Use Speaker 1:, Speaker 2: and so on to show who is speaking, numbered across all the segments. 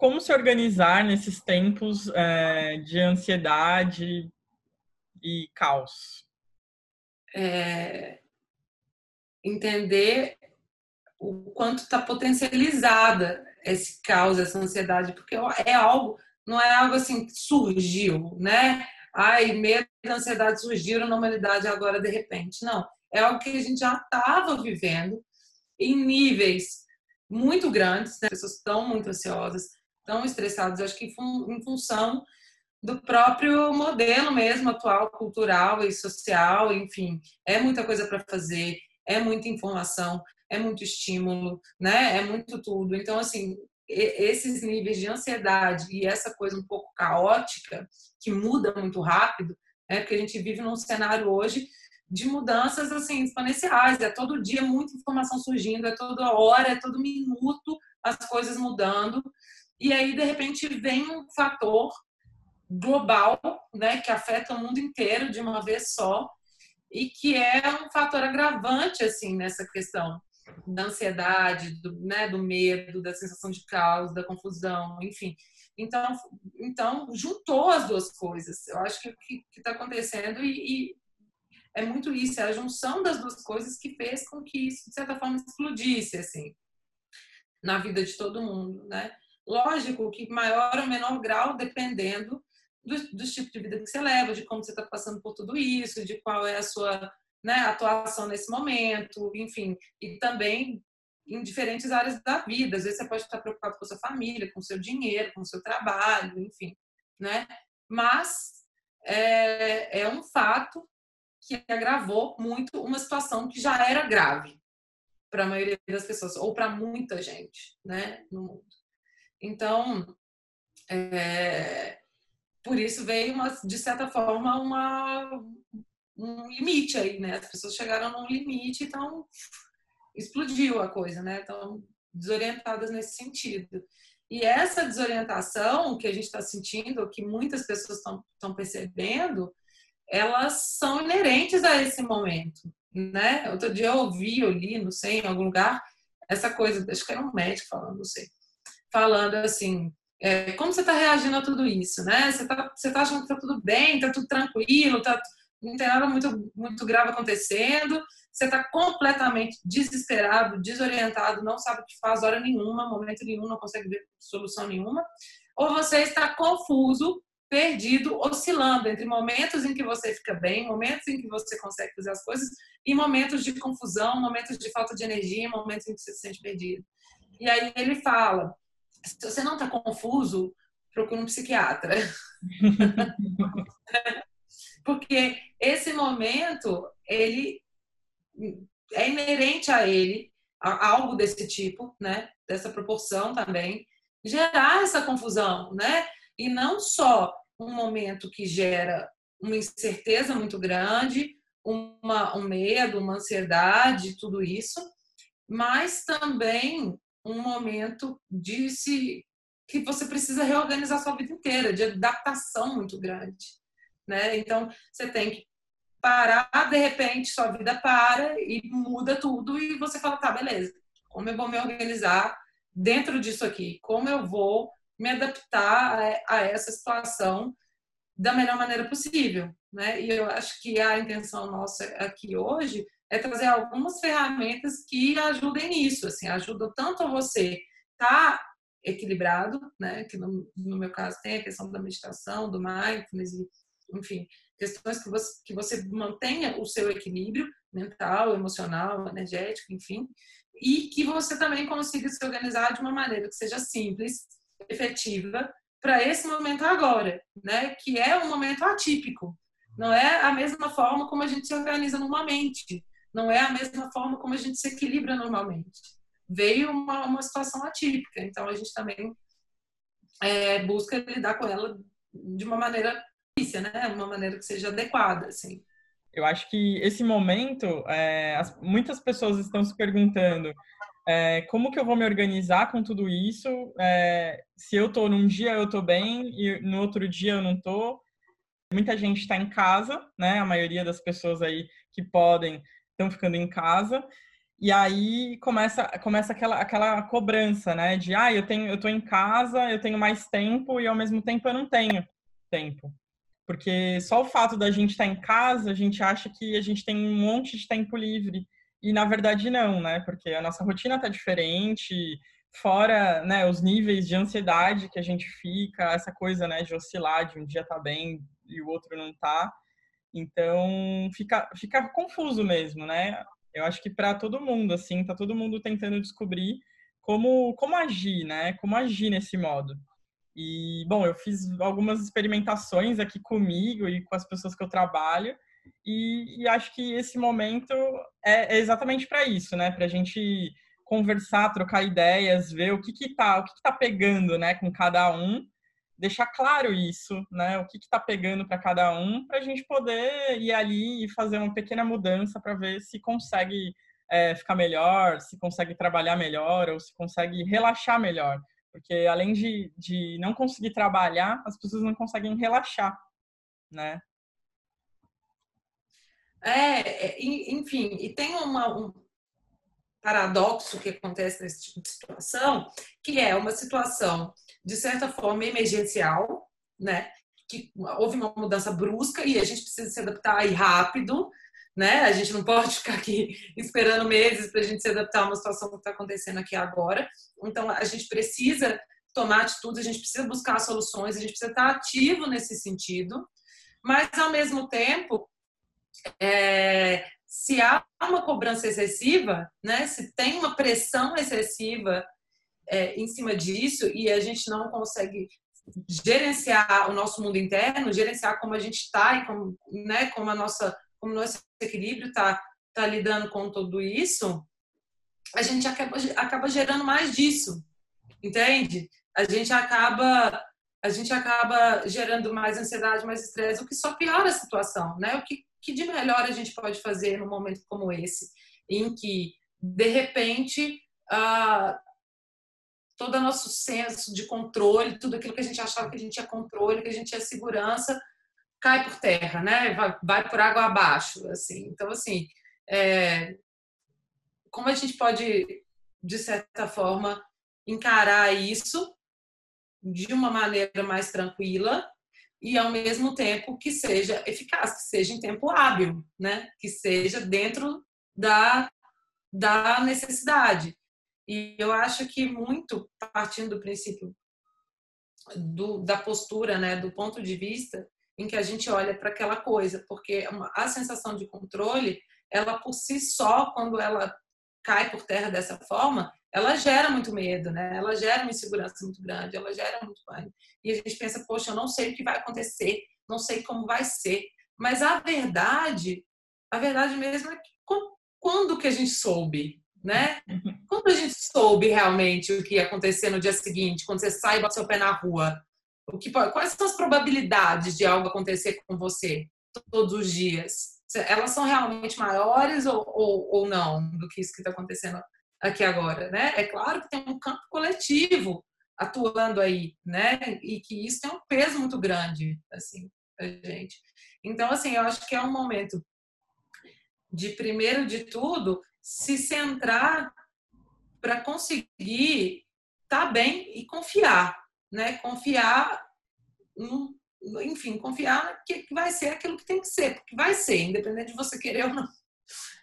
Speaker 1: como se organizar nesses tempos é, de ansiedade e caos?
Speaker 2: É, entender o quanto está potencializada esse caos, essa ansiedade, porque é algo, não é algo assim que surgiu, né? Ai, medo e ansiedade surgiram na humanidade agora de repente. Não, é algo que a gente já estava vivendo em níveis muito grandes, né? as pessoas estão muito ansiosas, estão estressadas, acho que em função do próprio modelo mesmo atual, cultural e social, enfim, é muita coisa para fazer, é muita informação, é muito estímulo, né? É muito tudo. Então, assim, esses níveis de ansiedade e essa coisa um pouco caótica, que muda muito rápido, né? Porque a gente vive num cenário hoje de mudanças assim exponenciais, é todo dia muita informação surgindo, é toda hora, é todo minuto as coisas mudando. E aí de repente vem um fator global, né, que afeta o mundo inteiro de uma vez só e que é um fator agravante assim nessa questão da ansiedade, do, né, do medo, da sensação de caos, da confusão, enfim. Então, então juntou as duas coisas. Eu acho que o que está acontecendo e, e, é muito isso, é a junção das duas coisas que fez com que isso, de certa forma, explodisse, assim, na vida de todo mundo, né? Lógico que maior ou menor grau, dependendo do, do tipo de vida que você leva, de como você está passando por tudo isso, de qual é a sua né, atuação nesse momento, enfim, e também em diferentes áreas da vida. Às vezes você pode estar preocupado com a sua família, com o seu dinheiro, com o seu trabalho, enfim, né? Mas é, é um fato que agravou muito uma situação que já era grave para a maioria das pessoas ou para muita gente, né, no. Então, é, por isso veio uma, de certa forma uma um limite aí, né? As pessoas chegaram num limite, então explodiu a coisa, né? Estão desorientadas nesse sentido. E essa desorientação que a gente está sentindo, que muitas pessoas estão percebendo, elas são inerentes a esse momento, né? Outro dia eu ouvi, eu li, não sei, em algum lugar, essa coisa, acho que era um médico falando, não sei, falando assim, é, como você está reagindo a tudo isso, né? Você está você tá achando que está tudo bem, está tudo tranquilo, está não tem nada muito, muito grave acontecendo, você está completamente desesperado, desorientado, não sabe o que faz hora nenhuma, momento nenhum, não consegue ver solução nenhuma, ou você está confuso, perdido, oscilando entre momentos em que você fica bem, momentos em que você consegue fazer as coisas, e momentos de confusão, momentos de falta de energia, momentos em que você se sente perdido. E aí ele fala: se você não está confuso, procure um psiquiatra. porque esse momento ele é inerente a ele a algo desse tipo, né? Dessa proporção também gerar essa confusão, né? E não só um momento que gera uma incerteza muito grande, uma, um medo, uma ansiedade, tudo isso, mas também um momento de se que você precisa reorganizar sua vida inteira, de adaptação muito grande né? Então, você tem que parar, de repente, sua vida para e muda tudo e você fala, tá, beleza, como eu vou me organizar dentro disso aqui? Como eu vou me adaptar a, essa situação da melhor maneira possível, né? E eu acho que a intenção nossa aqui hoje é trazer algumas ferramentas que ajudem nisso, assim, ajudam tanto a você estar tá equilibrado, né? Que no, no, meu caso tem a questão da meditação, do mindfulness enfim, questões que você, que você mantenha o seu equilíbrio mental, emocional, energético, enfim, e que você também consiga se organizar de uma maneira que seja simples, efetiva, para esse momento agora, né? Que é um momento atípico. Não é a mesma forma como a gente se organiza normalmente. Não é a mesma forma como a gente se equilibra normalmente. Veio uma, uma situação atípica, então a gente também é, busca lidar com ela de uma maneira né? Uma maneira que seja adequada, assim.
Speaker 1: Eu acho que esse momento, é, as, muitas pessoas estão se perguntando é, como que eu vou me organizar com tudo isso? É, se eu tô num dia eu tô bem e no outro dia eu não tô. Muita gente está em casa, né? A maioria das pessoas aí que podem estão ficando em casa. E aí começa, começa aquela, aquela cobrança, né? De, ah, eu tenho, eu tô em casa, eu tenho mais tempo e ao mesmo tempo eu não tenho tempo. Porque só o fato da gente estar tá em casa, a gente acha que a gente tem um monte de tempo livre. E na verdade não, né? Porque a nossa rotina tá diferente, fora né, os níveis de ansiedade que a gente fica, essa coisa né, de oscilar, de um dia tá bem e o outro não tá. Então fica, fica confuso mesmo, né? Eu acho que para todo mundo, assim, tá todo mundo tentando descobrir como, como agir, né? Como agir nesse modo. E, bom, eu fiz algumas experimentações aqui comigo e com as pessoas que eu trabalho, e, e acho que esse momento é, é exatamente para isso, né? Para a gente conversar, trocar ideias, ver o que que tá, o que que tá pegando, né, com cada um deixar claro isso, né? O que está pegando para cada um, para a gente poder ir ali e fazer uma pequena mudança para ver se consegue é, ficar melhor, se consegue trabalhar melhor ou se consegue relaxar melhor. Porque além de, de não conseguir trabalhar, as pessoas não conseguem relaxar, né?
Speaker 2: É, é enfim, e tem uma, um paradoxo que acontece nesse tipo de situação, que é uma situação de certa forma, emergencial, né? Que houve uma mudança brusca e a gente precisa se adaptar aí rápido, né? A gente não pode ficar aqui esperando meses para a gente se adaptar a uma situação que está acontecendo aqui agora. Então, a gente precisa tomar atitudes, a gente precisa buscar soluções, a gente precisa estar ativo nesse sentido, mas, ao mesmo tempo, é, se há uma cobrança excessiva, né, se tem uma pressão excessiva é, em cima disso e a gente não consegue gerenciar o nosso mundo interno, gerenciar como a gente está e como, né, como a nossa, como nosso equilíbrio está tá lidando com tudo isso, a gente acaba, acaba gerando mais disso, entende? A gente acaba a gente acaba gerando mais ansiedade, mais estresse, o que só piora a situação, né? O que, que de melhor a gente pode fazer num momento como esse, em que de repente uh, todo o nosso senso de controle, tudo aquilo que a gente achava que a gente tinha controle, que a gente tinha segurança, cai por terra, né? Vai, vai por água abaixo, assim. Então, assim, é, como a gente pode, de certa forma, encarar isso de uma maneira mais tranquila e ao mesmo tempo que seja eficaz, que seja em tempo hábil, né? Que seja dentro da, da necessidade. E eu acho que muito partindo do princípio do, da postura, né, do ponto de vista em que a gente olha para aquela coisa, porque a sensação de controle, ela por si só, quando ela cai por terra dessa forma, ela gera muito medo, né? Ela gera uma insegurança muito grande, ela gera muito pânico. E a gente pensa, poxa, eu não sei o que vai acontecer, não sei como vai ser. Mas a verdade, a verdade mesmo é que quando que a gente soube, né? Uhum. Quando a gente soube realmente o que ia acontecer no dia seguinte, quando você sai e bota seu pé na rua, o que quais são as probabilidades de algo acontecer com você todos os dias? Elas são realmente maiores ou, ou, ou não do que isso que está acontecendo aqui agora, né? É claro que tem um campo coletivo atuando aí, né? E que isso tem um peso muito grande, assim, pra gente. Então, assim, eu acho que é um momento de primeiro de tudo se centrar para conseguir estar tá bem e confiar, né? Confiar, no, enfim, confiar que vai ser aquilo que tem que ser, porque vai ser, independente de você querer ou não,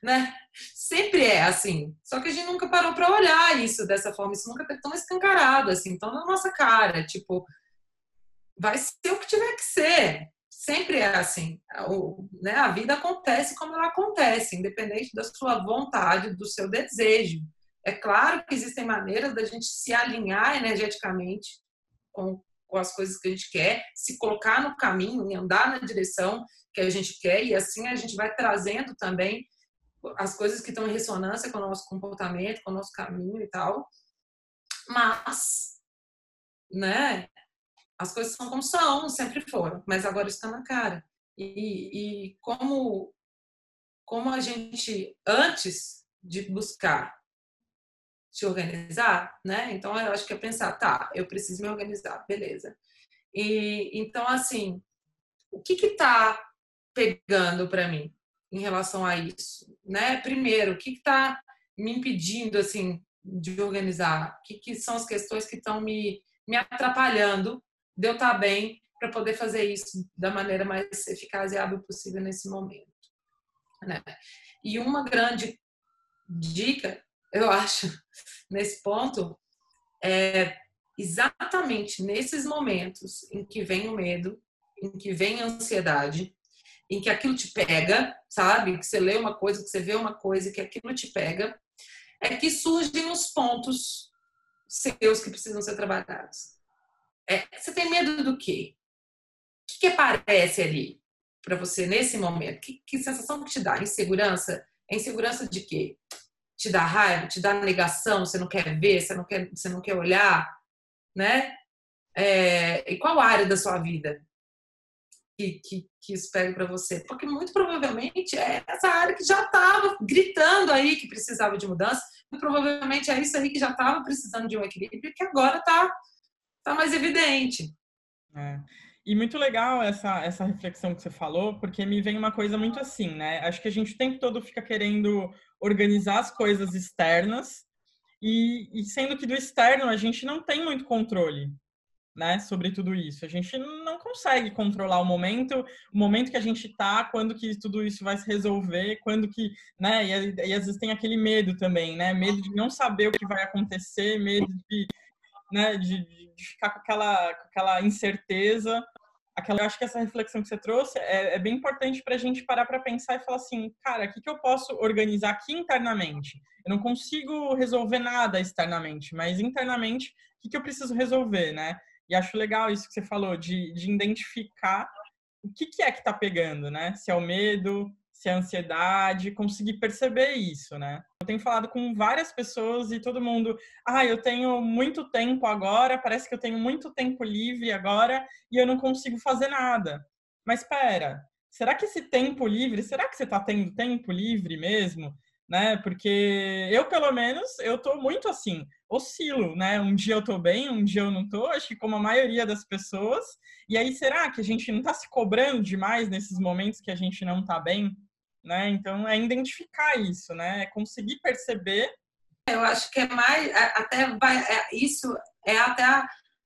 Speaker 2: né? Sempre é assim. Só que a gente nunca parou para olhar isso dessa forma, isso nunca tá tão escancarado assim, tão na nossa cara, tipo, vai ser o que tiver que ser, sempre é assim. O, né, a vida acontece como ela acontece, independente da sua vontade, do seu desejo. É claro que existem maneiras da gente se alinhar energeticamente com, com as coisas que a gente quer, se colocar no caminho e andar na direção que a gente quer, e assim a gente vai trazendo também as coisas que estão em ressonância com o nosso comportamento, com o nosso caminho e tal. Mas, né, as coisas são como são, sempre foram, mas agora está na cara. E, e como, como a gente, antes de buscar se organizar, né? Então eu acho que é pensar, tá, eu preciso me organizar, beleza. E então assim, o que que tá pegando para mim em relação a isso, né? Primeiro, o que que tá me impedindo, assim, de organizar? O que, que são as questões que estão me, me atrapalhando de eu estar bem para poder fazer isso da maneira mais eficaz e hábil possível nesse momento? Né? E uma grande dica, eu acho, nesse ponto, é exatamente nesses momentos em que vem o medo, em que vem a ansiedade, em que aquilo te pega, sabe? Que você lê uma coisa, que você vê uma coisa, que aquilo te pega, é que surgem os pontos seus que precisam ser trabalhados. É, você tem medo do quê? O que, que aparece ali para você nesse momento? Que, que sensação que te dá? Insegurança? É insegurança de quê? Te dá raiva? Te dá negação? Você não quer ver? Você não quer, você não quer olhar? Né? É, e qual área da sua vida que, que, isso pega para você? Porque muito provavelmente é essa área que já estava gritando aí que precisava de mudança, muito provavelmente é isso aí que já estava precisando de um equilíbrio que agora está tá mais evidente.
Speaker 1: É. E muito legal essa, essa reflexão que você falou, porque me vem uma coisa muito assim, né? Acho que a gente o tempo todo fica querendo organizar as coisas externas, e, e sendo que do externo a gente não tem muito controle né, sobre tudo isso. A gente não consegue controlar o momento, o momento que a gente está, quando que tudo isso vai se resolver, quando que, né, e, e, às vezes tem aquele medo também, né, medo de não saber o que vai acontecer, medo de, né, de, de ficar com aquela, com aquela incerteza. Aquela, eu acho que essa reflexão que você trouxe é, é bem importante para a gente parar para pensar e falar assim, cara, o que, que eu posso organizar aqui internamente? Eu não consigo resolver nada externamente, mas internamente, o que, que eu preciso resolver, né? E acho legal isso que você falou, de, de identificar o que, que é que está pegando, né? Se é o medo, se é a ansiedade, conseguir perceber isso, né? Eu tenho falado com várias pessoas e todo mundo, ah, eu tenho muito tempo agora, parece que eu tenho muito tempo livre agora e eu não consigo fazer nada. Mas espera, será que esse tempo livre, será que você está tendo tempo livre mesmo? Né? Porque eu, pelo menos, eu tô muito assim oscilo, né? Um dia eu tô bem, um dia eu não tô, acho que como a maioria das pessoas. E aí, será que a gente não tá se cobrando demais nesses momentos que a gente não tá bem? Né? Então, é identificar isso, né? É conseguir perceber.
Speaker 2: Eu acho que é mais, é, até vai, é, isso é até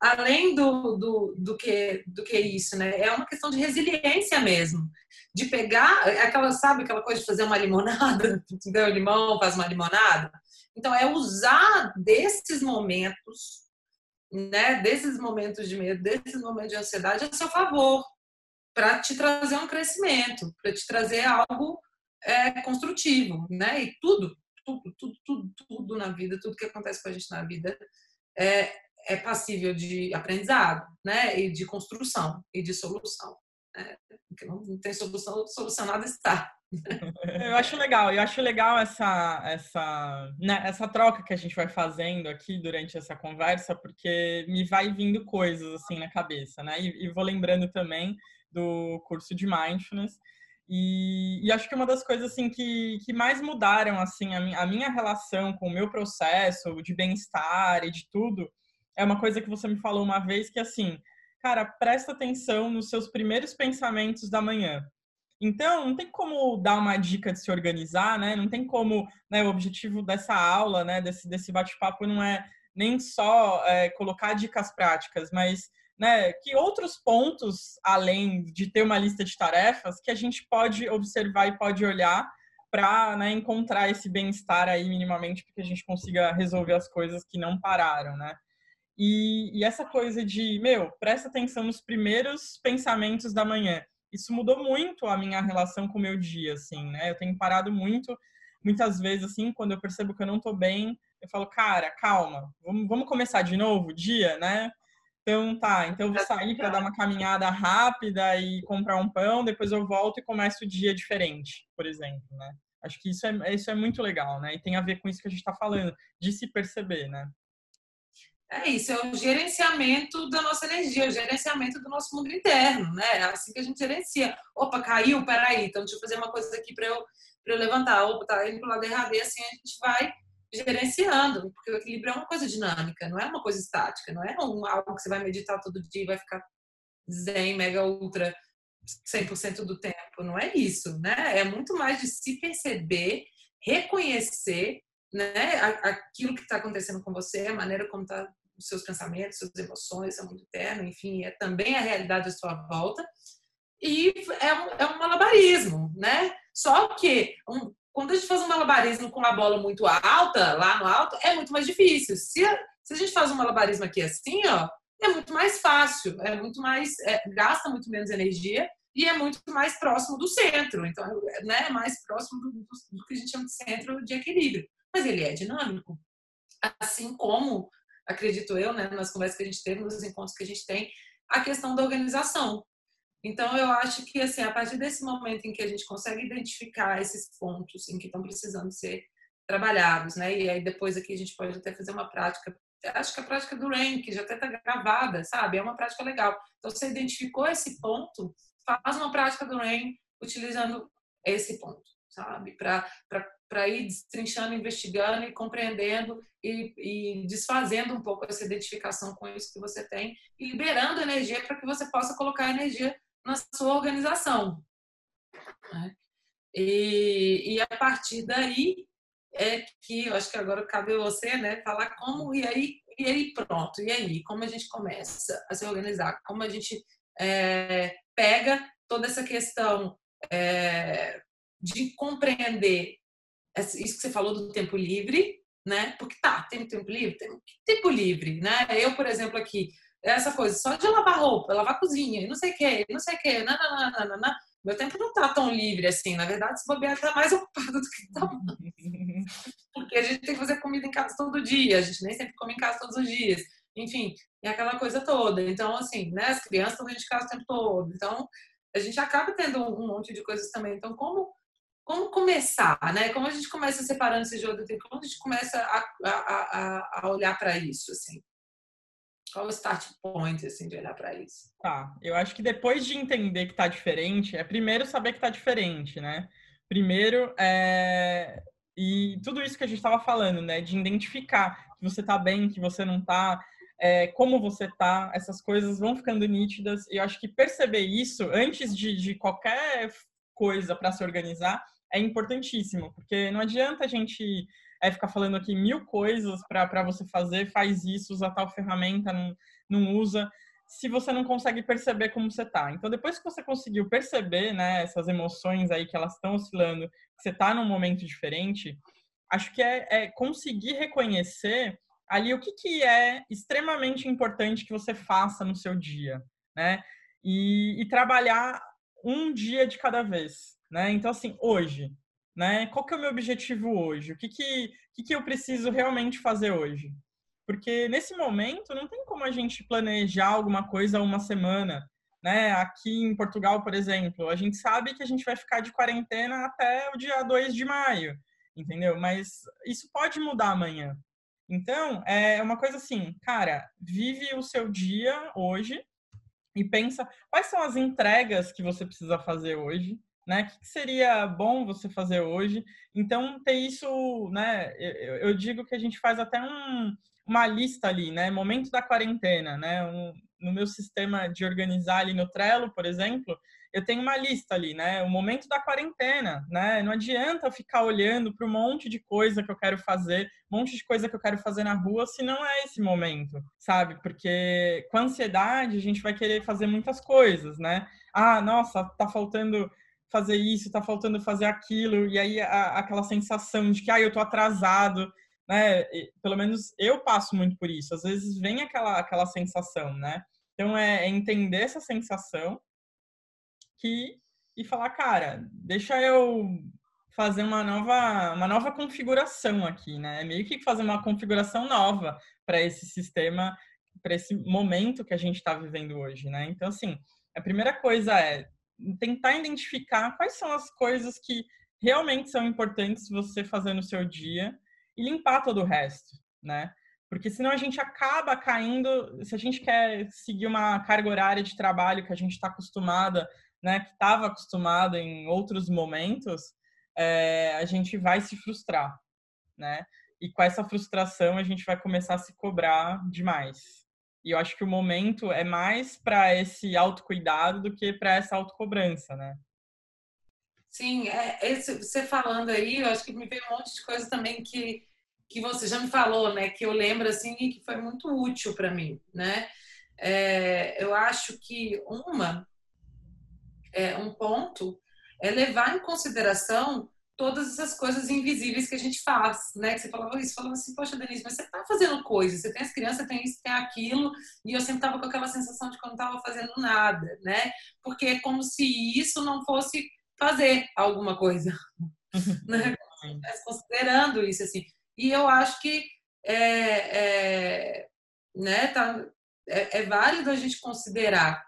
Speaker 2: além do, do, do, que, do que isso, né? É uma questão de resiliência mesmo. De pegar, é aquela, sabe aquela coisa de fazer uma limonada? Deu limão, faz uma limonada? Então, é usar desses momentos, né, desses momentos de medo, desses momentos de ansiedade a seu favor, para te trazer um crescimento, para te trazer algo é, construtivo, né? E tudo, tudo, tudo, tudo, tudo na vida, tudo que acontece com a gente na vida é, é passível de aprendizado, né? E de construção e de solução. Né? Porque não tem solução, solucionado está.
Speaker 1: Eu acho legal, eu acho legal essa, essa, né, essa troca que a gente vai fazendo aqui durante essa conversa, porque me vai vindo coisas assim na cabeça, né? E, e vou lembrando também do curso de mindfulness. E, e, acho que uma das coisas assim que, que mais mudaram assim a minha, a minha relação com o meu processo de bem-estar e de tudo é uma coisa que você me falou uma vez que assim, cara, presta atenção nos seus primeiros pensamentos da manhã. Então, não tem como dar uma dica de se organizar, né? Não tem como, né? O objetivo dessa aula, né? Desse, desse bate-papo não é nem só é, colocar dicas práticas, mas né, que outros pontos, além de ter uma lista de tarefas, que a gente pode observar e pode olhar para né, encontrar esse bem-estar aí minimamente, para que a gente consiga resolver as coisas que não pararam, né? E, e, essa coisa de, meu, presta atenção nos primeiros pensamentos da manhã isso mudou muito a minha relação com o meu dia, assim, né? Eu tenho parado muito, muitas vezes, assim, quando eu percebo que eu não tô bem, eu falo, cara, calma, vamos, vamos começar de novo o dia, né? Então, tá, então eu vou sair para dar uma caminhada rápida e comprar um pão, depois eu volto e começo o dia diferente, por exemplo, né? Acho que isso é, isso é muito legal, né? E tem a ver com isso que a gente está falando, de se perceber, né?
Speaker 2: É isso, é o gerenciamento da nossa energia, o gerenciamento do nosso mundo interno, né? É assim que a gente gerencia. Opa, caiu, peraí, então deixa eu fazer uma coisa aqui para eu, eu levantar. Opa, tá indo para o lado errado, e assim a gente vai gerenciando, porque o equilíbrio é uma coisa dinâmica, não é uma coisa estática, não é um, algo que você vai meditar todo dia e vai ficar zen, mega, ultra, 100% do tempo, não é isso, né? É muito mais de se perceber, reconhecer né, aquilo que está acontecendo com você, a maneira como está os seus pensamentos, suas emoções, é muito interno, enfim, é também a realidade à sua volta. E é um, é um malabarismo, né? Só que um, quando a gente faz um malabarismo com uma bola muito alta, lá no alto, é muito mais difícil. Se a, se a gente faz um malabarismo aqui assim, ó, é muito mais fácil, é muito mais, é, gasta muito menos energia e é muito mais próximo do centro. Então, né, é mais próximo do, do, do que a gente chama de centro de equilíbrio. Mas ele é dinâmico. Assim como acredito eu, né, nas conversas que a gente teve, nos encontros que a gente tem, a questão da organização. Então, eu acho que, assim, a partir desse momento em que a gente consegue identificar esses pontos em que estão precisando ser trabalhados, né, e aí depois aqui a gente pode até fazer uma prática, acho que a prática do RAIN, que já até está gravada, sabe, é uma prática legal. Então, você identificou esse ponto, faz uma prática do RAIN utilizando esse ponto, sabe, para ir destrinchando, investigando e compreendendo e, e, desfazendo um pouco essa identificação com isso que você tem e liberando energia para que você possa colocar energia na sua organização. Né? E, e, a partir daí é que eu acho que agora cabe você, né, falar como e aí e aí pronto e aí como a gente começa a se organizar, como a gente é, pega toda essa questão é, de compreender isso que você falou do tempo livre, né? Porque tá, tem tempo livre, tem tempo livre, né? Eu, por exemplo, aqui, essa coisa só de lavar roupa, lavar cozinha, não sei o que, não sei o que, nananana, meu tempo não tá tão livre assim. Na verdade, se bobear, tá mais ocupado do que tá. Porque a gente tem que fazer comida em casa todo dia, a gente nem sempre come em casa todos os dias. Enfim, é aquela coisa toda. Então, assim, né? As crianças estão dentro de casa o tempo todo. Então, a gente acaba tendo um monte de coisas também. Então, como como começar, né? Como a gente começa separando esse jogo do tempo? Como a gente começa a, a, a olhar para isso, assim? Qual o start point, assim, de olhar para isso?
Speaker 1: Tá, eu acho que depois de entender que tá diferente, é primeiro saber que tá diferente, né? Primeiro, é... e tudo isso que a gente estava falando, né? De identificar que você tá bem, que você não tá, é, como você tá, essas coisas vão ficando nítidas. E eu acho que perceber isso antes de, de qualquer coisa para se organizar é importantíssimo, porque não adianta a gente é, ficar falando aqui mil coisas para você fazer, faz isso, usa tal ferramenta, não, não usa, se você não consegue perceber como você tá. Então, depois que você conseguiu perceber, né, essas emoções aí que elas estão oscilando, que você tá num momento diferente, acho que é, é conseguir reconhecer ali o que, que é extremamente importante que você faça no seu dia, né? E, e trabalhar um dia de cada vez, né? Então, assim, hoje, né? Qual que é o meu objetivo hoje? O que que, que, que eu preciso realmente fazer hoje? Porque nesse momento não tem como a gente planejar alguma coisa uma semana, né? Aqui em Portugal, por exemplo, a gente sabe que a gente vai ficar de quarentena até o dia 2 de maio, entendeu? Mas isso pode mudar amanhã. Então, é uma coisa assim, cara, vive o seu dia hoje, e pensa quais são as entregas que você precisa fazer hoje, né? O que seria bom você fazer hoje? Então, ter isso, né? Eu, digo que a gente faz até um, uma lista ali, né? Momento da quarentena, né? Um, no meu sistema de organizar ali no Trello, por exemplo, eu tenho uma lista ali, né? O momento da quarentena, né? Não adianta ficar olhando para um monte de coisa que eu quero fazer, um monte de coisa que eu quero fazer na rua, se não é esse momento, sabe? Porque com ansiedade a gente vai querer fazer muitas coisas, né? Ah, nossa, tá faltando fazer isso, tá faltando fazer aquilo, e aí a, aquela sensação de que ah, eu tô atrasado, né? E, pelo menos eu passo muito por isso. Às vezes vem aquela aquela sensação, né? Então é, é entender essa sensação que e falar, cara, deixa eu fazer uma nova, uma nova configuração aqui, né? É meio que fazer uma configuração nova para esse sistema, para esse momento que a gente está vivendo hoje, né? Então, assim, a primeira coisa é tentar identificar quais são as coisas que realmente são importantes você fazer no seu dia e limpar todo o resto, né? Porque senão a gente acaba caindo, se a gente quer seguir uma carga horária de trabalho que a gente está acostumada né, que estava acostumado em outros momentos, é, a gente vai se frustrar, né? E com essa frustração a gente vai começar a se cobrar demais. E eu acho que o momento é mais para esse autocuidado do que para essa autocobrança, né?
Speaker 2: Sim, é, esse, você falando aí, eu acho que me veio um monte de coisa também que que você já me falou, né? Que eu lembro assim e que foi muito útil para mim, né? É, eu acho que uma é, um ponto é levar em consideração todas essas coisas invisíveis que a gente faz, né? Que você falava isso, falava assim, poxa, Denise, mas você tá fazendo coisas, você tem as crianças, tem isso, tem aquilo, e eu sempre tava com aquela sensação de que eu não tava fazendo nada, né? Porque é como se isso não fosse fazer alguma coisa, né? Considerando isso, assim. E eu acho que é, é né, tá, é, é válido a gente considerar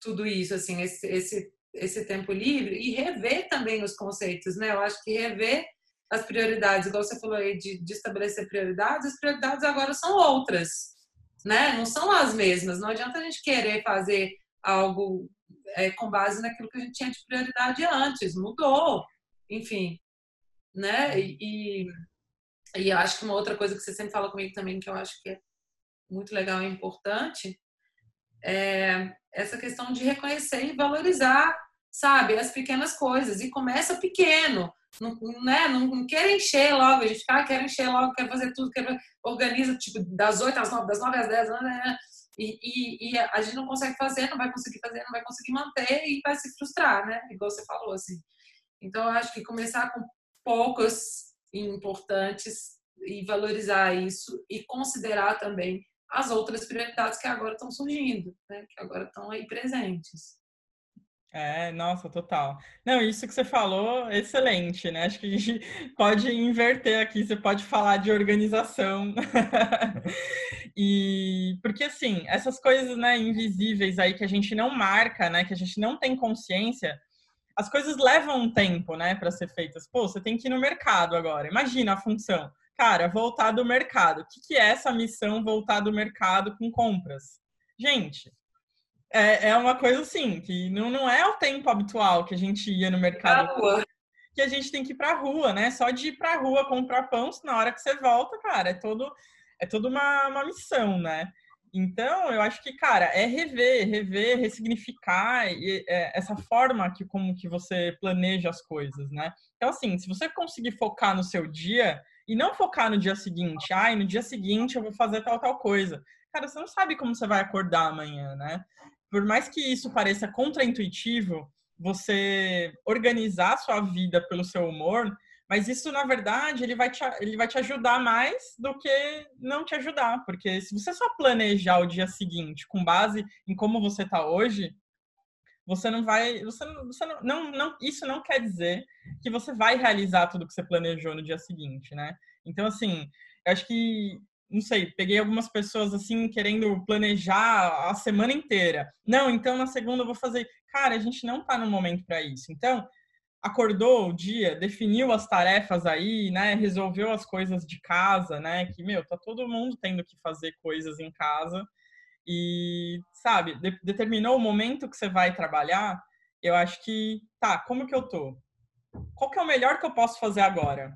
Speaker 2: tudo isso, assim, esse, esse, esse tempo livre e rever também os conceitos, né? Eu acho que rever as prioridades, igual você falou aí de, de estabelecer prioridades, as prioridades agora são outras, né? Não são as mesmas. Não adianta a gente querer fazer algo é, com base naquilo que a gente tinha de prioridade antes, mudou, enfim, né? E, e, e acho que uma outra coisa que você sempre fala comigo também, que eu acho que é muito legal e importante, é essa questão de reconhecer e valorizar, sabe, as pequenas coisas. E começa pequeno, não, né? não, não quer encher logo, a gente fica, ah, quer encher logo, quer fazer tudo, quer, organiza tipo, das 8 às 9, das 9 às 10, né, né, né? E, e, e, a gente não consegue fazer, não vai conseguir fazer, não vai conseguir manter e vai se frustrar, né? Igual você falou, assim. Então, eu acho que começar com poucos importantes e valorizar isso e considerar também as outras prioridades que agora estão surgindo, né? que agora estão aí presentes.
Speaker 1: É, nossa, total. Não, isso que você falou, excelente, né? Acho que a gente pode inverter aqui, você pode falar de organização. e porque assim, essas coisas, né, invisíveis aí que a gente não marca, né, que a gente não tem consciência, as coisas levam um tempo, né, para ser feitas. Pô, você tem que ir no mercado agora. Imagina a função cara, voltar do mercado. O que, que é essa missão voltar do mercado com compras? Gente, é, é uma coisa assim, que não, não é o tempo habitual que a gente ia no mercado. Que a gente tem que ir pra rua, né? Só de ir pra rua comprar pão, na hora que você volta, cara, é todo é toda uma, uma missão, né? Então, eu acho que, cara, é rever, rever, ressignificar e, é, essa forma que como que você planeja as coisas, né? Então, assim, se você conseguir focar no seu dia, e não focar no dia seguinte, ai, no dia seguinte eu vou fazer tal, tal coisa. Cara, você não sabe como você vai acordar amanhã, né? Por mais que isso pareça contraintuitivo, você organizar sua vida pelo seu humor, mas isso, na verdade, ele vai, te, ele vai te ajudar mais do que não te ajudar. Porque se você só planejar o dia seguinte com base em como você está hoje, você não vai. Você, você não, não, não, isso não quer dizer que você vai realizar tudo que você planejou no dia seguinte, né? Então, assim, eu acho que. Não sei, peguei algumas pessoas assim querendo planejar a semana inteira. Não, então na segunda eu vou fazer. Cara, a gente não tá no momento para isso. Então, acordou o dia, definiu as tarefas aí, né? Resolveu as coisas de casa, né? Que, meu, tá todo mundo tendo que fazer coisas em casa e, sabe, de, determinou o momento que você vai trabalhar, eu acho que, tá, como que eu tô? Qual que é o melhor que eu posso fazer agora?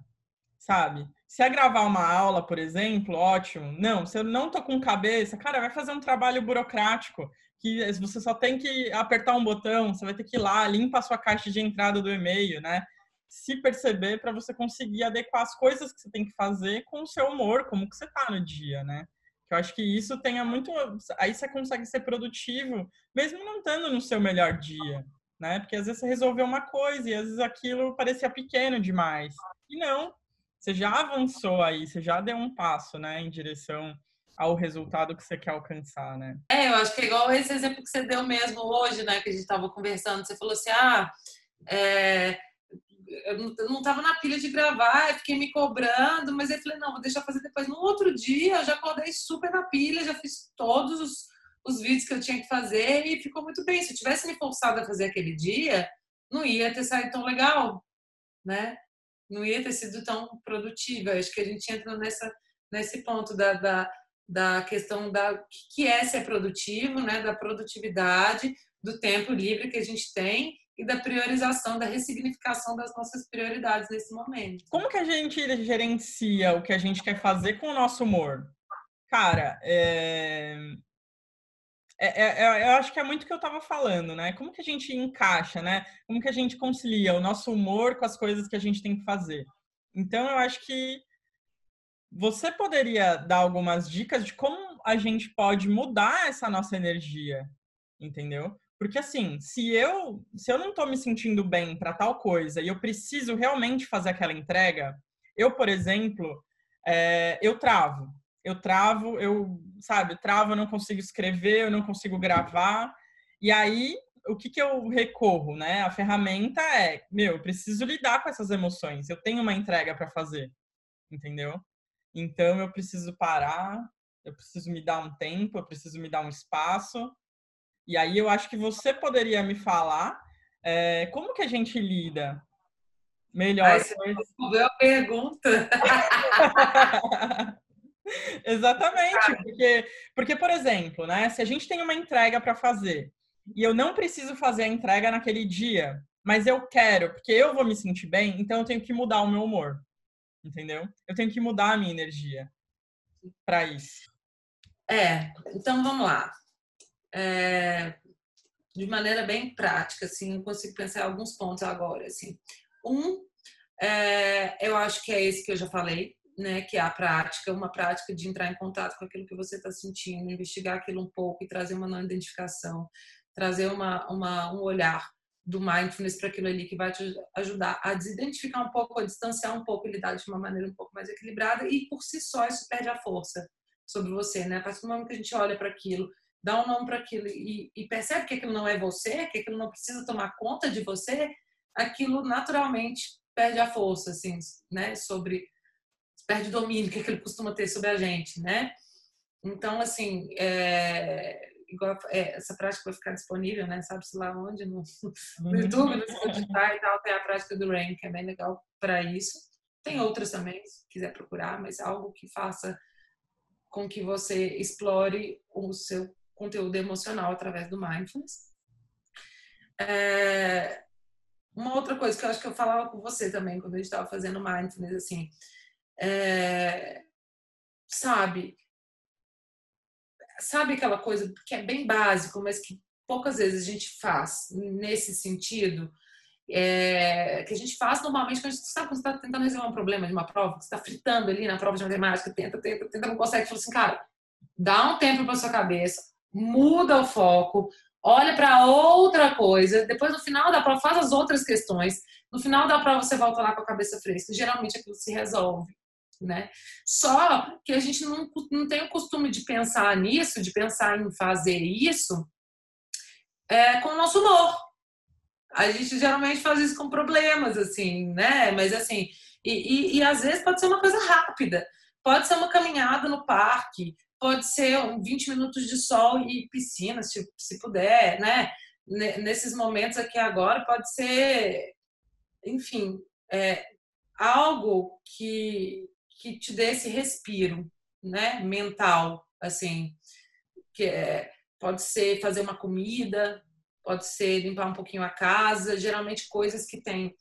Speaker 1: Sabe? Se é gravar uma aula, por exemplo, ótimo. Não, se eu não tô com cabeça, cara, vai fazer um trabalho burocrático que você só tem que apertar um botão, você vai ter que ir lá, limpa a sua caixa de entrada do e-mail, né? Se perceber para você conseguir adequar as coisas que você tem que fazer com o seu humor, como que você tá no dia, né? Que eu acho que isso tenha muito. Aí você consegue ser produtivo, mesmo não estando no seu melhor dia, né? Porque às vezes você resolveu uma coisa e às vezes aquilo parecia pequeno demais. E não, você já avançou aí, você já deu um passo, né, em direção ao resultado que você quer alcançar, né?
Speaker 2: É, eu acho que é igual esse exemplo que você deu mesmo hoje, né, que a gente estava conversando. Você falou assim, ah, é, eu não estava na pilha de gravar, fiquei me cobrando, mas eu falei, não, vou deixar fazer depois. No outro dia, eu já acordei super na pilha, já fiz todos os, os vídeos que eu tinha que fazer e ficou muito bem. Se eu tivesse me forçado a fazer aquele dia, não ia ter saído tão legal, né? Não ia ter sido tão produtiva. Acho que a gente entra nessa, nesse ponto da, da, da questão da que é ser produtivo, né? Da produtividade, do tempo livre que a gente tem e da priorização, da ressignificação das nossas prioridades nesse momento.
Speaker 1: Como que a gente gerencia o que a gente quer fazer com o nosso humor? Cara, é... É, é, é eu acho que é muito o que eu estava falando, né? Como que a gente encaixa, né? Como que a gente concilia o nosso humor com as coisas que a gente tem que fazer? Então, eu acho que você poderia dar algumas dicas de como a gente pode mudar essa nossa energia, entendeu? Porque assim, se eu se eu não estou me sentindo bem para tal coisa e eu preciso realmente fazer aquela entrega, eu, por exemplo, é, eu travo. Eu travo, eu, sabe, travo, eu não consigo escrever, eu não consigo gravar. E aí, o que, que eu recorro, né? A ferramenta é, meu, eu preciso lidar com essas emoções. Eu tenho uma entrega para fazer, entendeu? Então, eu preciso parar, eu preciso me dar um tempo, eu preciso me dar um espaço e aí eu acho que você poderia me falar é, como que a gente lida melhor. Ai,
Speaker 2: você a pergunta.
Speaker 1: Exatamente, porque, porque, por exemplo, né, se a gente tem uma entrega para fazer e eu não preciso fazer a entrega naquele dia, mas eu quero, porque eu vou me sentir bem, então eu tenho que mudar o meu humor, entendeu? Eu tenho que mudar a minha energia para isso.
Speaker 2: É, então vamos lá é, de maneira bem prática, assim, consigo pensar em alguns pontos agora, assim. Um, é, eu acho que é esse que eu já falei, né, que é a prática, uma prática de entrar em contato com aquilo que você está sentindo, investigar aquilo um pouco e trazer uma não identificação, trazer uma, uma, um olhar do mindfulness para aquilo ali que vai te ajudar a desidentificar um pouco, a distanciar um pouco e lidar de uma maneira um pouco mais equilibrada e por si só isso perde a força sobre você, né? A partir do momento que a gente olha para aquilo dá um nome para aquilo e, e, percebe que aquilo não é você, que aquilo não precisa tomar conta de você, aquilo naturalmente perde a força, assim, né? Sobre perde o domínio que aquilo costuma ter sobre a gente, né? Então, assim, é, igual, é, essa prática vai ficar disponível, né? Sabe-se lá onde? No, no uhum. YouTube, no Spotify e tal, tem a prática do Rain, que é bem legal para isso. Tem outras também, se quiser procurar, mas algo que faça com que você explore o seu conteúdo emocional através do mindfulness. É, uma outra coisa que eu acho que eu falava com você também quando a gente estava fazendo mindfulness, assim, é, sabe, sabe aquela coisa que é bem básico, mas que poucas vezes a gente faz nesse sentido, é, que a gente faz normalmente quando a gente sabe quando está tentando resolver um problema de uma prova, que está fritando ali na prova de matemática, tenta, tenta, tenta, não consegue, fala assim, cara, dá um tempo para sua cabeça, muda o foco, olha para outra coisa, depois no final da prova faz as outras questões, no final da prova você volta lá com a cabeça fresca, geralmente aquilo se resolve. Né? Só que a gente não, não tem o costume de pensar nisso, de pensar em fazer isso é, com o nosso humor. A gente geralmente faz isso com problemas, assim, né? Mas assim, e, e, e às vezes pode ser uma coisa rápida, pode ser uma caminhada no parque, pode ser 20 minutos de sol e piscina, se, se puder, né? Nesses momentos aqui agora, pode ser, enfim, é, algo que, que te dê esse respiro, né? Mental, assim, que é, pode ser fazer uma comida, pode ser limpar um pouquinho a casa, geralmente coisas que tem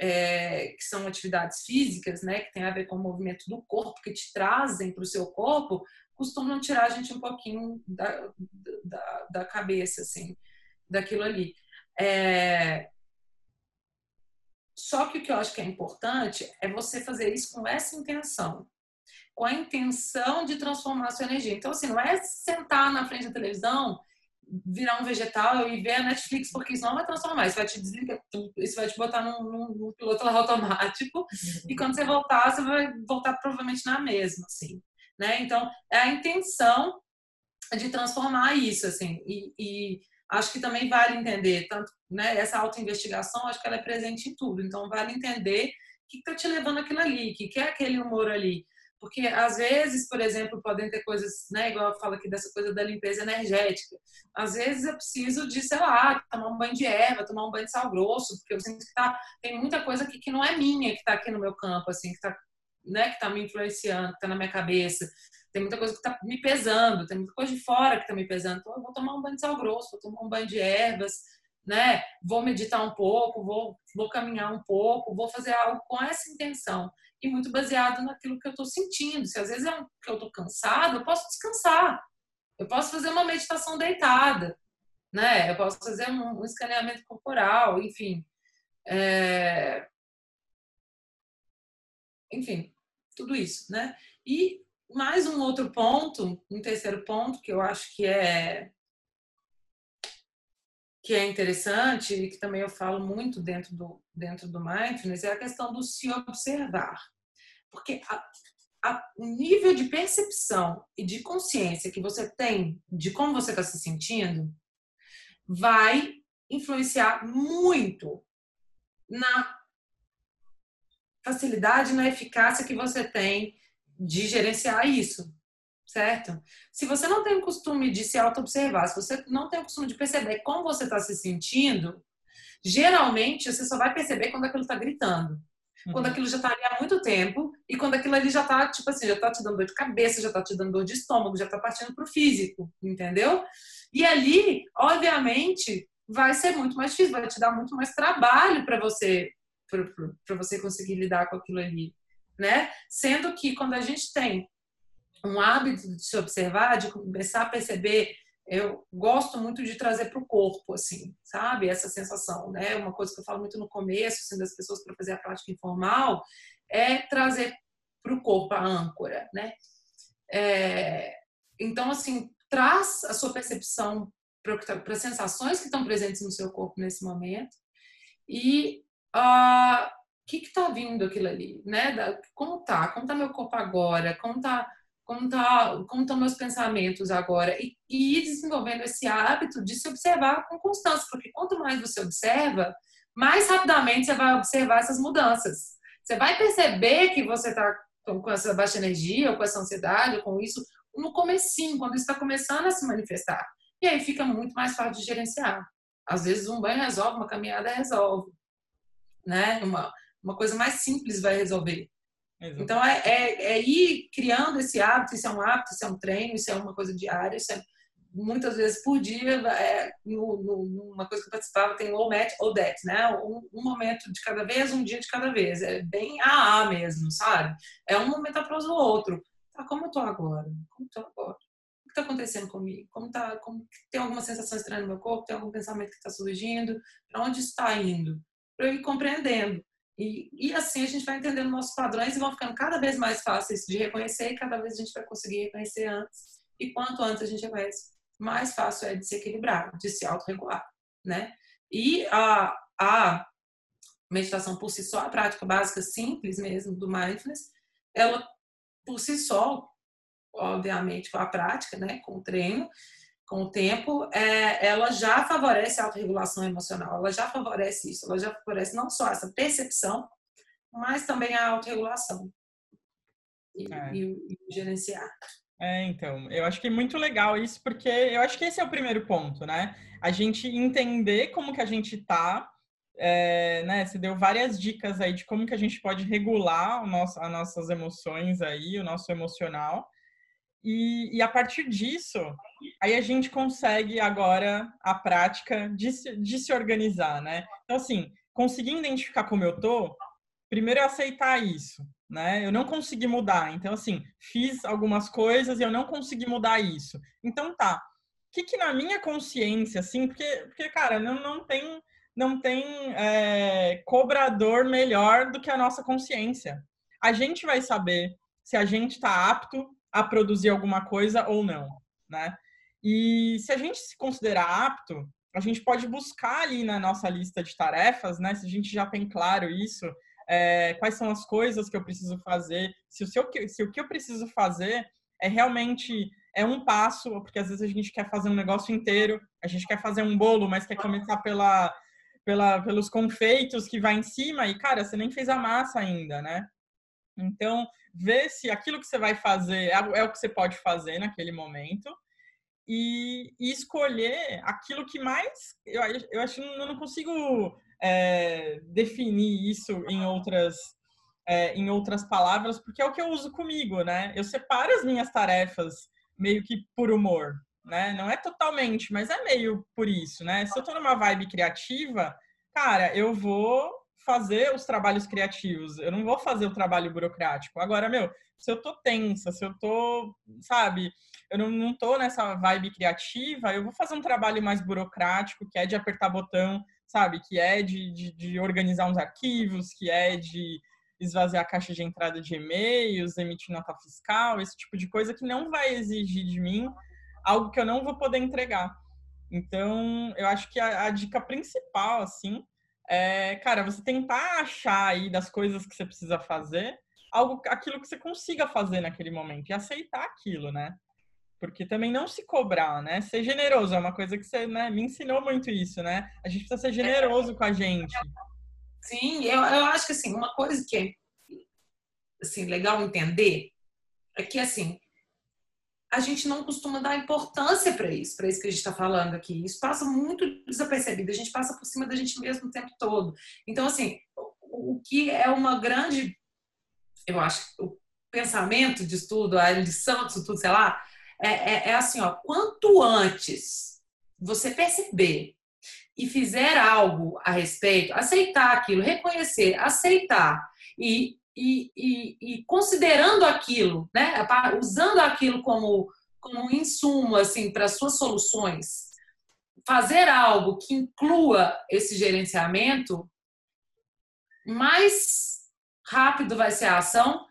Speaker 2: é, que são atividades físicas, né, que tem a ver com o movimento do corpo, que te trazem para o seu corpo, costumam tirar a gente um pouquinho da, da, da cabeça, assim, daquilo ali. É... Só que o que eu acho que é importante é você fazer isso com essa intenção, com a intenção de transformar a sua energia. Então, assim, não é sentar na frente da televisão, virar um vegetal e ver a Netflix, porque isso não vai transformar, isso vai te desligar, isso vai te botar num, num, num piloto automático, uhum. e quando você voltar, você vai voltar provavelmente na mesma, assim né? Então, é a intenção de transformar isso, assim, e, e acho que também vale entender, tanto, né, essa autoinvestigação, acho que ela é presente em tudo, então vale entender o que está te levando aquilo ali, o que, que é aquele humor ali, porque às vezes, por exemplo, podem ter coisas, né, igual eu falo aqui dessa coisa da limpeza energética. Às vezes eu preciso de, sei lá, tomar um banho de erva, tomar um banho de sal grosso, porque eu sinto que tá, tem muita coisa aqui que não é minha que está aqui no meu campo, assim, que está né, que está me influenciando, que está na minha cabeça. Tem muita coisa que está me pesando, tem muita coisa de fora que está me pesando. Então, eu vou tomar um banho de sal grosso, vou tomar um banho de ervas, né? Vou meditar um pouco, vou, vou caminhar um pouco, vou fazer algo com essa intenção e muito baseado naquilo que eu estou sentindo. Se às vezes é que eu estou cansado, eu posso descansar. Eu posso fazer uma meditação deitada, né? Eu posso fazer um, um escaneamento corporal, enfim. É... Enfim, tudo isso, né? E mais um outro ponto, um terceiro ponto que eu acho que é que é interessante e que também eu falo muito dentro do dentro do mindfulness é a questão do se observar, porque a, a, o nível de percepção e de consciência que você tem de como você está se sentindo vai influenciar muito na facilidade, na eficácia que você tem de gerenciar isso, certo? Se você não tem o costume de se auto-observar, se você não tem o costume de perceber como você está se sentindo, geralmente você só vai perceber quando aquilo está gritando. Quando uhum. aquilo já está ali há muito tempo e quando aquilo ali já está, tipo assim, já está te dando dor de cabeça, já está te dando dor de estômago, já está partindo para o físico, entendeu? E ali, obviamente, vai ser muito mais difícil, vai te dar muito mais trabalho para você para você conseguir lidar com aquilo ali, né? Sendo que quando a gente tem um hábito de se observar, de começar a perceber, eu gosto muito de trazer para o corpo, assim, sabe? Essa sensação, né? Uma coisa que eu falo muito no começo, assim, das pessoas para fazer a prática informal, é trazer para o corpo a âncora, né? É, então, assim, traz a sua percepção para tá, as sensações que estão presentes no seu corpo nesse momento e o que está vindo aquilo ali, né? Como tá? Como tá meu corpo agora? Como tá, como tá, como estão meus pensamentos agora? E, e ir desenvolvendo esse hábito de se observar com constância, porque quanto mais você observa, mais rapidamente você vai observar essas mudanças. Você vai perceber que você está com essa baixa energia, ou com essa ansiedade, ou com isso, no comecinho, quando está começando a se manifestar. E aí fica muito mais fácil de gerenciar. Às vezes um banho resolve, uma caminhada resolve né? Uma, uma coisa mais simples vai resolver. Exato. Então, é, é, é, ir criando esse hábito, isso é um hábito, isso é um treino, isso é uma coisa diária, isso é muitas vezes por dia, é, no, no, numa coisa que eu participava, tem o met ou that, né? Um, um, momento de cada vez, um dia de cada vez. É bem AA mesmo, sabe? É um momento após o outro. Tá, como eu tô agora? Como eu tô agora? O que está acontecendo comigo? Como tá, como, tem alguma sensação estranha no meu corpo? Tem algum pensamento que está surgindo? Para onde está indo? Para eu ir compreendendo. E, e assim a gente vai entendendo nossos padrões e vão ficando cada vez mais fáceis de reconhecer e cada vez a gente vai conseguir reconhecer antes. E quanto antes a gente reconhece, mais fácil é de se equilibrar, de se autorregular, né? E a, a meditação por si só, a prática básica simples mesmo do mindfulness, ela por si só, obviamente com a prática, né, com o treino, com o tempo, é, ela já favorece a autorregulação emocional, ela já favorece isso, ela já favorece não só essa percepção, mas também a autorregulação e, é. e, e gerenciar.
Speaker 1: É, então, eu acho que é muito legal isso, porque eu acho que esse é o primeiro ponto, né? A gente entender como que a gente tá, é, né? Você deu várias dicas aí de como que a gente pode regular o nosso, as nossas emoções aí, o nosso emocional. E, e, a partir disso, aí a gente consegue agora a prática de se, de se organizar, né? Então, assim, conseguir identificar como eu tô, primeiro é aceitar isso, né? Eu não consegui mudar. Então, assim, fiz algumas coisas e eu não consegui mudar isso. Então, tá. O que que na minha consciência, assim, porque, porque cara, não, não tem, não tem é, cobrador melhor do que a nossa consciência. A gente vai saber se a gente está apto a produzir alguma coisa ou não, né? E se a gente se considerar apto, a gente pode buscar ali na nossa lista de tarefas, né? Se a gente já tem claro isso, é, quais são as coisas que eu preciso fazer, se o, seu, se o que eu preciso fazer é realmente é um passo, porque às vezes a gente quer fazer um negócio inteiro, a gente quer fazer um bolo, mas quer começar pela, pela, pelos confeitos que vai em cima e, cara, você nem fez a massa ainda, né? Então, ver se aquilo que você vai fazer é, é o que você pode fazer naquele momento e, e escolher aquilo que mais. Eu, eu acho que eu não consigo é, definir isso em outras. É, em outras palavras, porque é o que eu uso comigo, né? Eu separo as minhas tarefas meio que por humor, né? Não é totalmente, mas é meio por isso, né? Se eu tô numa vibe criativa, cara, eu vou fazer os trabalhos criativos, eu não vou fazer o trabalho burocrático. Agora, meu, se eu tô tensa, se eu tô, sabe, eu não, não tô nessa vibe criativa, eu vou fazer um trabalho mais burocrático, que é de apertar botão, sabe, que é de, de, de organizar uns arquivos, que é de esvaziar a caixa de entrada de e-mails, emitir nota fiscal, esse tipo de coisa que não vai exigir de mim algo que eu não vou poder entregar. Então, eu acho que a, a dica principal, assim, é, cara, você tentar achar aí das coisas que você precisa fazer, algo, aquilo que você consiga fazer naquele momento e aceitar aquilo, né? Porque também não se cobrar, né? Ser generoso é uma coisa que você né, me ensinou muito isso, né? A gente precisa ser generoso com a gente.
Speaker 2: Sim, eu, eu acho que assim, uma coisa que é assim, legal entender é que assim, a gente não costuma dar importância para isso, para isso que a gente está falando aqui. Isso passa muito desapercebido, a gente passa por cima da gente mesmo o tempo todo. Então, assim, o, que é uma grande, eu acho, o pensamento de estudo, a lição disso tudo, sei lá, é, é, é assim, ó, quanto antes você perceber e fizer algo a respeito, aceitar aquilo, reconhecer, aceitar e e, e, e, considerando aquilo, né, usando aquilo como, como insumo assim, para suas soluções, fazer algo que inclua esse gerenciamento, mais rápido vai ser a ação,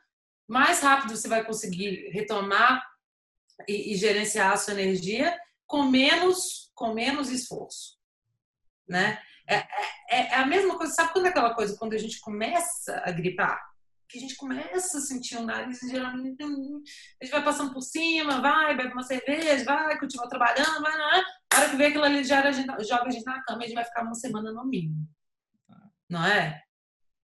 Speaker 2: mais rápido você vai conseguir retomar e, e gerenciar a sua energia com menos, com menos esforço. Né? É, é, é a mesma coisa, sabe quando é aquela coisa, quando a gente começa a gripar? Que a gente começa a sentir o nariz, geralmente a gente vai passando por cima, vai, bebe uma cerveja, vai, continua trabalhando, vai, não, a hora que vê aquilo ali, já a gente, joga a gente na cama e a gente vai ficar uma semana no mínimo. Não é?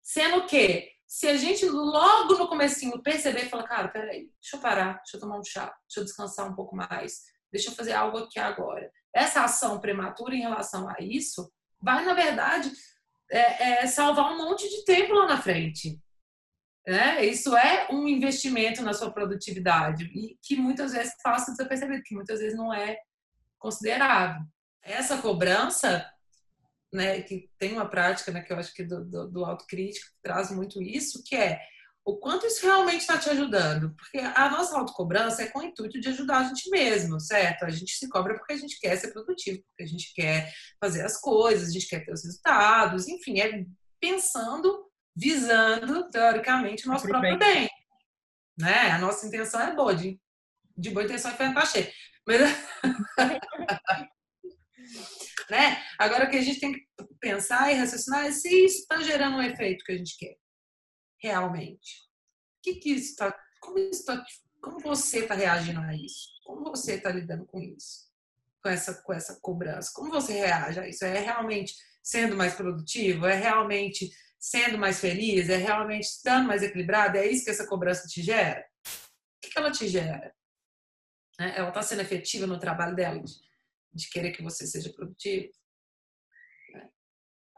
Speaker 2: Sendo que, se a gente logo no comecinho perceber e falar, cara, peraí, deixa eu parar, deixa eu tomar um chá, deixa eu descansar um pouco mais, deixa eu fazer algo aqui agora. Essa ação prematura em relação a isso vai, na verdade, é, é salvar um monte de tempo lá na frente. Né? Isso é um investimento na sua produtividade e que muitas vezes passa desapercebido, que muitas vezes não é considerado. Essa cobrança, né, que tem uma prática, né, que eu acho que do, do, do autocrítico traz muito isso, que é o quanto isso realmente está te ajudando. Porque a nossa autocobrança é com o intuito de ajudar a gente mesmo, certo? A gente se cobra porque a gente quer ser produtivo, porque a gente quer fazer as coisas, a gente quer ter os resultados, enfim, é pensando visando, teoricamente, o nosso próprio bem. bem. Né? A nossa intenção é boa, de, de boa intenção é ferro cheio. Mas... né? Agora o que a gente tem que pensar e raciocinar é se isso está gerando um efeito que a gente quer. Realmente. O que, que isso está. Como, isso tá, como você está reagindo a isso? Como você está lidando com isso? Com essa, com essa cobrança? Como você reage a isso? É realmente sendo mais produtivo? É realmente sendo mais feliz? É realmente estando mais equilibrada? É isso que essa cobrança te gera? O que ela te gera? Né? Ela está sendo efetiva no trabalho dela de, de, querer que você seja produtivo?